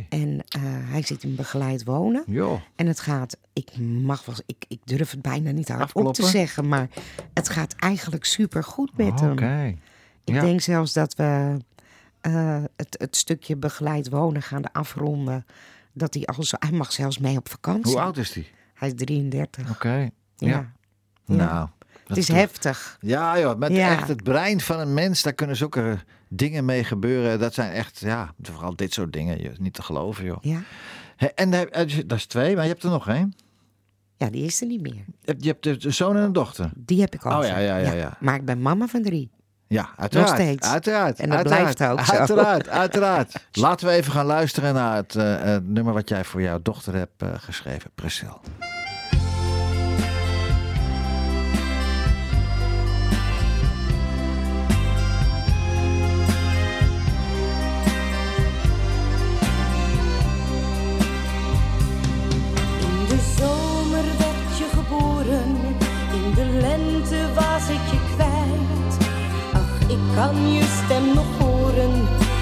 En eh, hij zit in begeleid wonen. Joh. En het gaat, ik mag wel, ik, ik durf het bijna niet hardop te Afkloppen? zeggen, maar het gaat eigenlijk super goed met Oké. hem. Ik Ja. denk zelfs dat we eh, het, het stukje begeleid wonen gaan afronden. Dat hij al zo, hij mag zelfs mee op vakantie. Hoe oud is die? Hij is 33. Oké. Ja. Ja. Ja. Nou. Het is toch- heftig. Ja, joh, met Ja. echt het brein van een mens, daar kunnen zulke dingen mee gebeuren. Dat zijn echt, ja, vooral dit soort dingen. Je, niet te geloven, joh. Ja. En eh, eh, dat is twee, maar je hebt er nog één. ja, die is er niet meer. Je hebt, de zoon en een dochter. Die heb ik al. Oh ja, ja, ja, ja. Maar ik ben mama van drie. Ja, uiteraard. steeds. Uiteraard. En dat uiteraard, blijft ook zo. Uiteraard, uiteraard. Laten we even gaan luisteren naar het, eh, het nummer wat jij voor jouw dochter hebt geschreven, Priscilla. Kan je stem nog horen,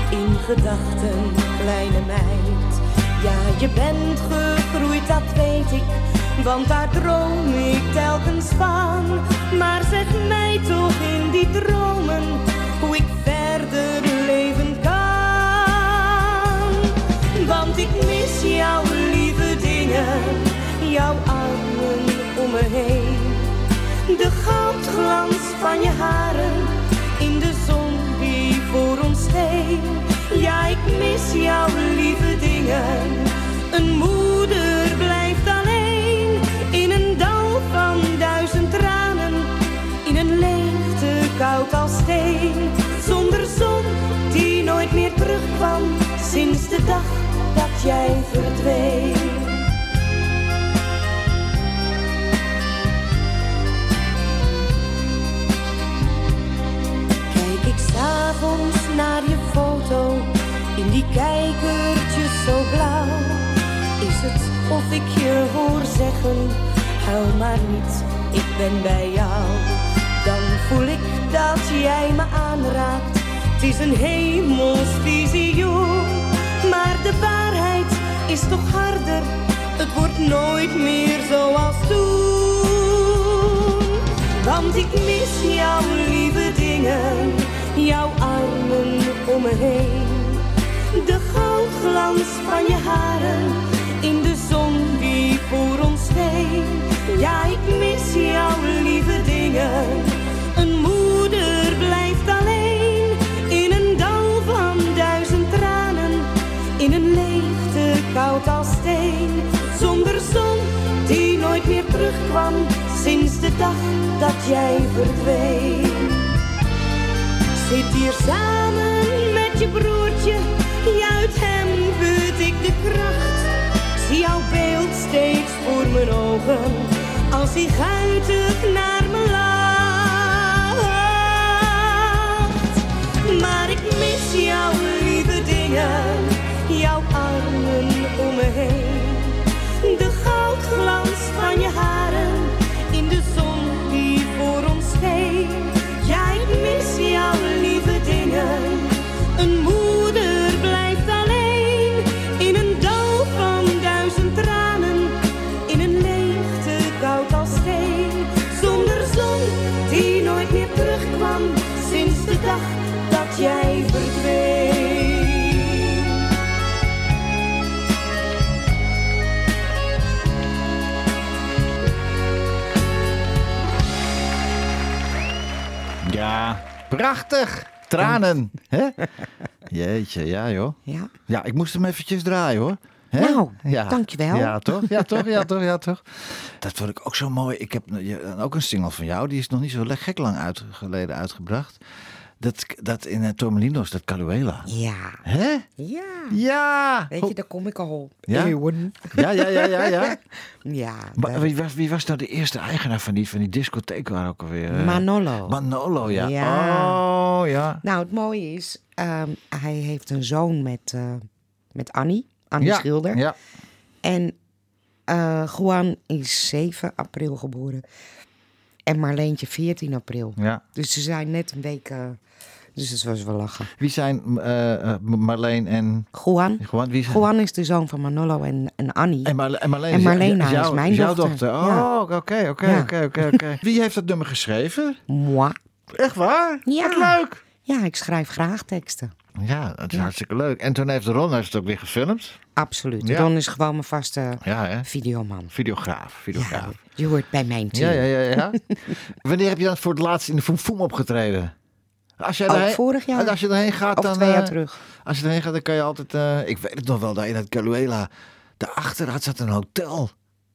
in gedachten, kleine meid. Ja, je bent gegroeid, dat weet ik, want daar droom ik telkens van. Maar zeg mij toch in die dromen, hoe ik verder leven kan. Want ik mis jouw lieve dingen, jouw armen om me heen. De goudglans van je haren voor ons scheen. Ja, ik mis jouw lieve dingen. Een moeder blijft alleen in een dal van duizend tranen. In een leegte koud als steen. Zonder zon die nooit meer terugkwam sinds de dag dat jij verdween. S'avonds naar je foto in die kijkertjes zo blauw. Is het of ik je hoor zeggen, huil maar niet, ik ben bij jou. Dan voel ik dat jij me aanraakt, het is een hemels visioen. Maar de waarheid is toch harder, het wordt nooit meer zoals toen. Want ik mis jouw lieve dingen, jouw armen om me heen. De goudglans van je haren in de zon die voor ons scheen. Ja, ik mis jouw lieve dingen. Een moeder blijft alleen in een dal van duizend tranen. In een leegte koud als steen. Zonder zon die nooit meer terugkwam sinds de dag dat jij verdween. Zit hier samen met je broertje, ja uit hem put ik de kracht. Zie jouw beeld steeds voor mijn ogen, als hij guitig naar me lacht. Maar ik mis jouw lieve dingen, prachtig. Tranen. hè? Jeetje, ja joh. Ja. Ja, ik moest hem eventjes draaien hoor. Hè? Nou, ja. dankjewel. Ja, toch? Ja, toch? Ja, toch? Ja, toch? Dat vond ik ook zo mooi. Ik heb ook een single van jou. Die is nog niet zo gek lang uit, geleden uitgebracht. Dat, dat in uh, Tormelinos, dat Caluela. Ja. Hè? Ja. Ja. Weet je, daar kom ik al. Ja? Eeuwen. Ja, ja, ja, ja, ja. Ja. Maar wie, was, wie was nou de eerste eigenaar van die, van die discotheek waar ook alweer? eh, Manolo. Manolo, ja. Ja. Oh, ja. Nou, het mooie is, ehm, hij heeft een zoon met, eh, met Annie. Annie Ja, Schilder. Ja. En eh Juan is 7 april geboren. En Marleentje 14 april. ja. Dus ze zijn net een week... eh, dus dat was wel lachen. Wie zijn eh, eh, Marleen en... Juan. Juan, wie zijn... Juan is de zoon van Manolo en, en Annie. En, Marle- en Marleen En is- Marlena is jou- mijn jouw dochter. Oh, oké, oké, oké, oké. Wie heeft dat nummer geschreven? Moi. Echt waar? Ja. Wat leuk. Ja, ik schrijf graag teksten. Ja, dat is hartstikke leuk. En toen heeft Ron heeft het ook weer gefilmd. Absoluut. Ja. Ron is gewoon mijn vaste Ja, videoman. Videograaf, videograaf. Je hoort bij mijn team. Ja, ja, ja, ja. Wanneer heb je dan voor het laatst in de Foem Foem opgetreden? Als jij Ook daarheen- vorig jaar. Als je erheen gaat, Of dan... twee jaar eh, terug. Als je erheen gaat, dan kan je altijd... eh, ik weet het nog wel, daar in het Caluela... Daarachter had zat een hotel.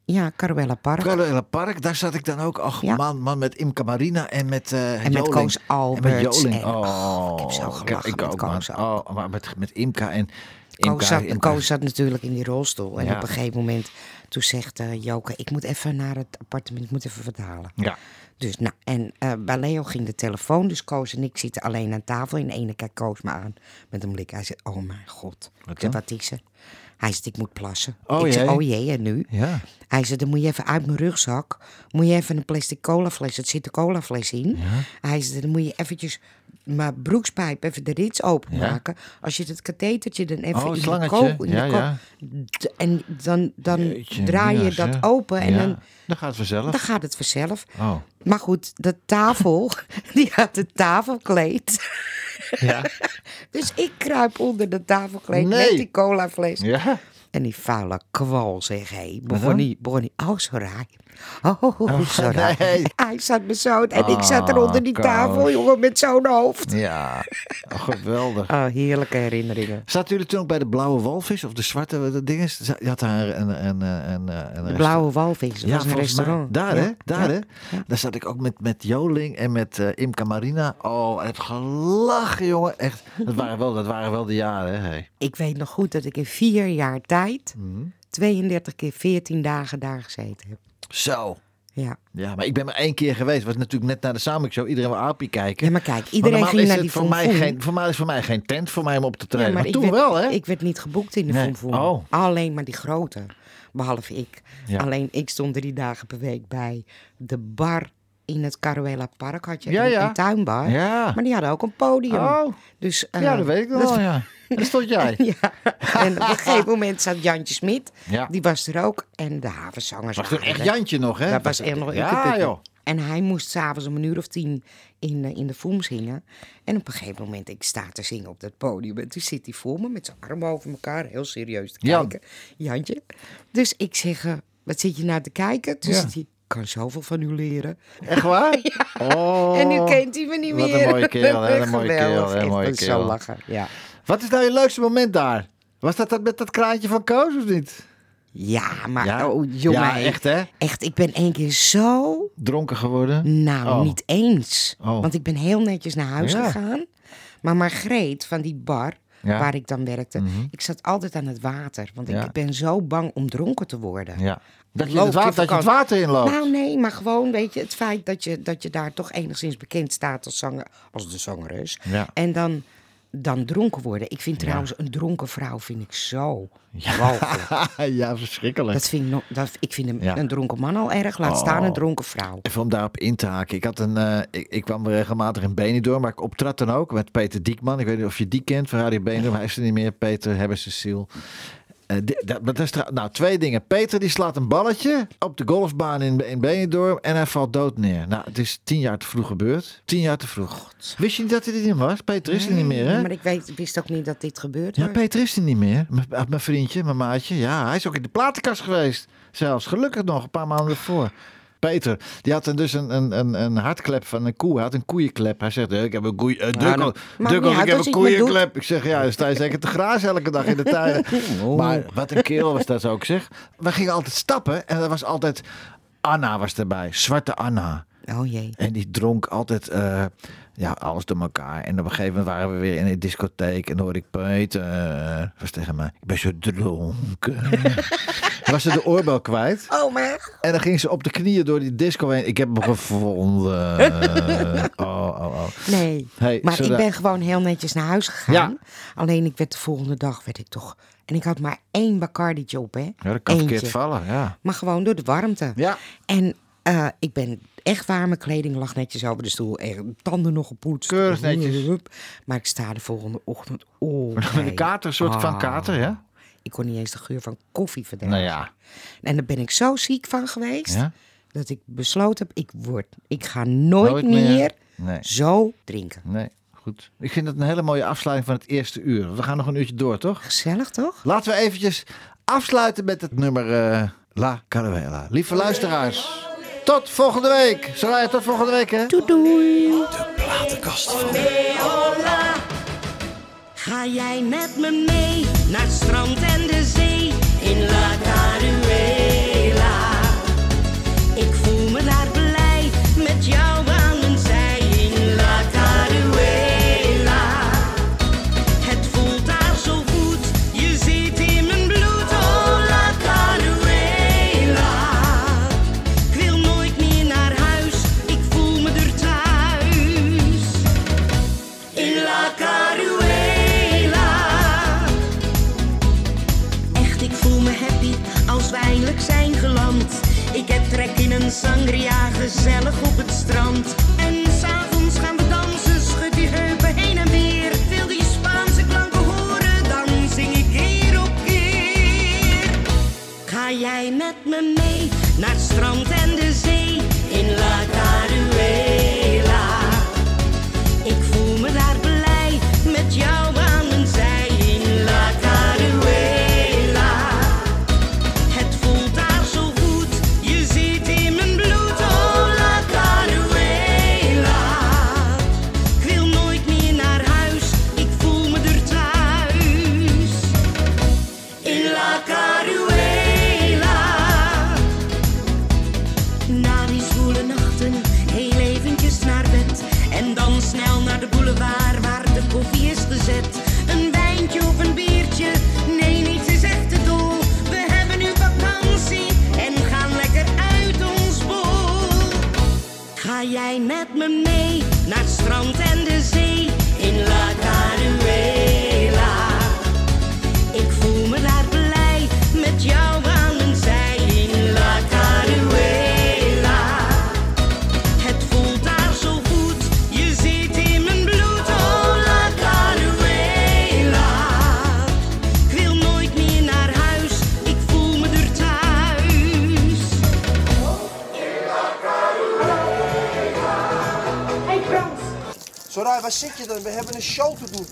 Ja, Caruella Park. Caluela Park, daar zat ik dan ook. Ach Ja. man, man, met Imca Marina en met eh En met. Koos En met. Joling. en- oh, ik heb zo gelachen ik met ook, Koos man. Oh, maar met, met Imca en... Koos Imca, zat, Imca- Koos zat natuurlijk in die rolstoel. En Ja. op een gegeven moment, toen zegt eh, Joke, ik moet even naar het appartement, ik moet even vertalen. Ja. Dus, nou, en eh, bij Leo ging de telefoon, dus Koos en ik zitten alleen aan tafel. En de ene kijkt Koos me aan met een blik. Hij zegt, oh mijn god. ik zeg, wat is er? Hij zegt, ik moet plassen. Oh ik zeg, jee. oh jee, en nu? Ja. Hij zei, dan moet je even uit mijn rugzak, moet je even een plastic colafles, er zit een colafles in. Hij zei, dan moet je eventjes mijn broekspijp even de rits openmaken. Als je het kathetertje dan even Oh, in de slangetje. ko- in Ja, de ko- ja. d- En dan, dan Jeetje, draai je dat open en Ja, dan, Dan gaat het vanzelf. dan gaat het vanzelf. Oh. Maar goed, de tafel, die had het tafelkleed. Ja. Dus ik kruip onder de tafelkleed Nee. met die colafles. Ja. En die vuile kwal, zeg hij. Begon hij, begon hij, oh, sorry. Oh, nee. Hij zat me zo... En ik zat er Ah, onder die tafel, jongen, met zo'n hoofd. Ja. Oh, geweldig. Oh, heerlijke herinneringen. Zaten jullie toen ook bij de blauwe walvis of de zwarte dat ding is? Je had daar een, een, een, De Blauwe Walvis, was een mij. restaurant. Daar Ja, hè, daar ja, hè. Daar zat ik ook met, met Joling en met eh Imca Marina. Oh, heb gelachen jongen. Echt, dat waren wel, dat waren wel de jaren hè. hey. Ik weet nog goed dat ik in vier jaar tijd... Mhm. 32 keer 14 dagen daar gezeten heb. Zo. Ja. Ja, maar ik ben maar één keer geweest. Was natuurlijk net naar de Samenshow. Iedereen wil Api kijken. Ja, maar kijk, Maar iedereen normaal ging is naar het die voor mij, geen, voor mij is voor mij geen tent voor mij om op te treden. Ja, maar, toen werd, wel hè. Ik werd niet geboekt in de Nee. Oh. Alleen maar die grote. Behalve ik. Ja. Alleen ik stond drie dagen per week bij de bar in het Caruela Park. Had je Ja, een, tuinbar. Ja. Maar die hadden ook een podium. Oh. Dus, eh, ja, dat weet ik dat- wel ja. Daar stond jij. Ja, en op een gegeven moment zat Jantje Smit. Ja. Die was er ook. En de havenzangers Was toen waren echt er. Jantje nog hè. Dat was echt nog Ja joh. En hij moest s'avonds om een uur of tien in, eh, in de Foem zingen. En op een gegeven moment, ik sta te zingen op dat podium. En toen zit hij voor me met zijn armen over elkaar, heel serieus te Jan. kijken. Jantje. Dus ik zeg, eh, wat zit je nou te kijken? Toen Ja. zegt hij, ik kan zoveel van u leren. Echt waar? Oh. En nu kent hij me niet Wat meer. een mooie kerel? Een mooie kerel? Een mooie kerel. Zo lachen, ja. Wat is nou je leukste moment daar? Was dat, dat met dat kraantje van Koos of niet? Ja, maar Ja? oh jongen. Ja, echt, hè? Echt, ik ben één keer zo... Dronken geworden? Nou, Oh. niet eens. Oh. Want ik ben heel netjes naar huis Ja. gegaan. Maar Margreet van die bar, Ja. waar ik dan werkte... Mhm. ik zat altijd aan het water. Want Ja. ik ben zo bang om dronken te worden. Ja. Dat je, het water, dat je het water inloopt. Nou nee, maar gewoon, weet je, het feit dat je, dat je daar toch enigszins bekend staat als, zanger, als de zangeres. En dan, dan dronken worden. Ik vind trouwens een dronken vrouw vind ik zo Ja. ja, verschrikkelijk. Dat vind ik, nog, dat, ik vind een, Ja. een dronken man al erg, laat Oh. staan een dronken vrouw. Even om daarop in te haken. Ik, had een, eh, ik, ik kwam regelmatig in Benidorm, maar ik optrad dan ook met Peter Diekman. Ik weet niet of je die kent van Radio Benidorm. Hij is er niet meer, Peter Hebbers Cecile. Eh, dat, is nou, twee dingen. Peter die slaat een balletje op de golfbaan in, in Benidorm en hij valt dood neer. Nou, het is tien jaar te vroeg gebeurd. Tien jaar te vroeg. Wist je niet dat hij er niet was? Peter is er niet meer, hè? Maar ik weet, wist ook niet dat dit gebeurt. Ja, hoor. Peter is er niet meer. Mijn vriendje, mijn maatje. Ja, hij is ook in de platenkast geweest. Zelfs, gelukkig nog, een paar maanden ervoor. Peter, die had dus een, een, een, een hartklep van een koe. Hij had een koeienklep. Hij zegt, ik heb een koeien... Uh, Dukkel, nou, ik heb een koeienklep. Ik zeg, ja, dan sta je zeker te grazen elke dag in de tuin. Maar wat een kerel was dat, ik zeg. We gingen altijd stappen en er was altijd... Anna was erbij, zwarte Anna. Oh jee. En die dronk altijd eh, ja, alles door elkaar. En op een gegeven moment waren we weer in een discotheek. En dan hoorde ik Peter. eh, was tegen mij. Ik ben zo dronken. was ze de oorbel kwijt. Oh, maar. En dan ging ze op de knieën door die disco heen. Ik heb hem gevonden. oh, oh, oh. Nee. Hey, maar ik ben gewoon heel netjes naar huis gegaan. Ja. Alleen ik werd de volgende dag, werd ik toch... En ik had maar één Bacardi'tje op, hè. Ja, dat kan Eentje. verkeerd vallen. Ja. Maar gewoon door de warmte. Ja. En eh, ik ben echt warme kleding lag netjes over de stoel. Echt, tanden nog gepoetst. Keurig netjes. Maar ik sta de volgende ochtend op. Met een kater, een soort van kater, ja? Ik kon niet eens de geur van koffie verdragen. Nou ja. En daar ben ik zo ziek van geweest. Ja? Dat ik besloten heb, ik, word, ik ga nooit, Nooit meer, meer? Nee. zo drinken. Nee, goed. Ik vind het een hele mooie afsluiting van het eerste uur. We gaan nog een uurtje door, toch? Gezellig, toch? Laten we eventjes afsluiten met het nummer eh, La Caruela. Lieve luisteraars, tot volgende week. Soraya, tot volgende week, hè? Doei doei. Platenkast van Hola. Ga jij met me mee naar het strand en de zee in La Caruela? Sangria, gezellig op het strand. En s'avonds gaan we dansen, schud die heupen heen en weer. Wil die Spaanse klanken horen, dan zing ik keer op keer. Ga jij met me mee waar zit je dan? We hebben een show te doen.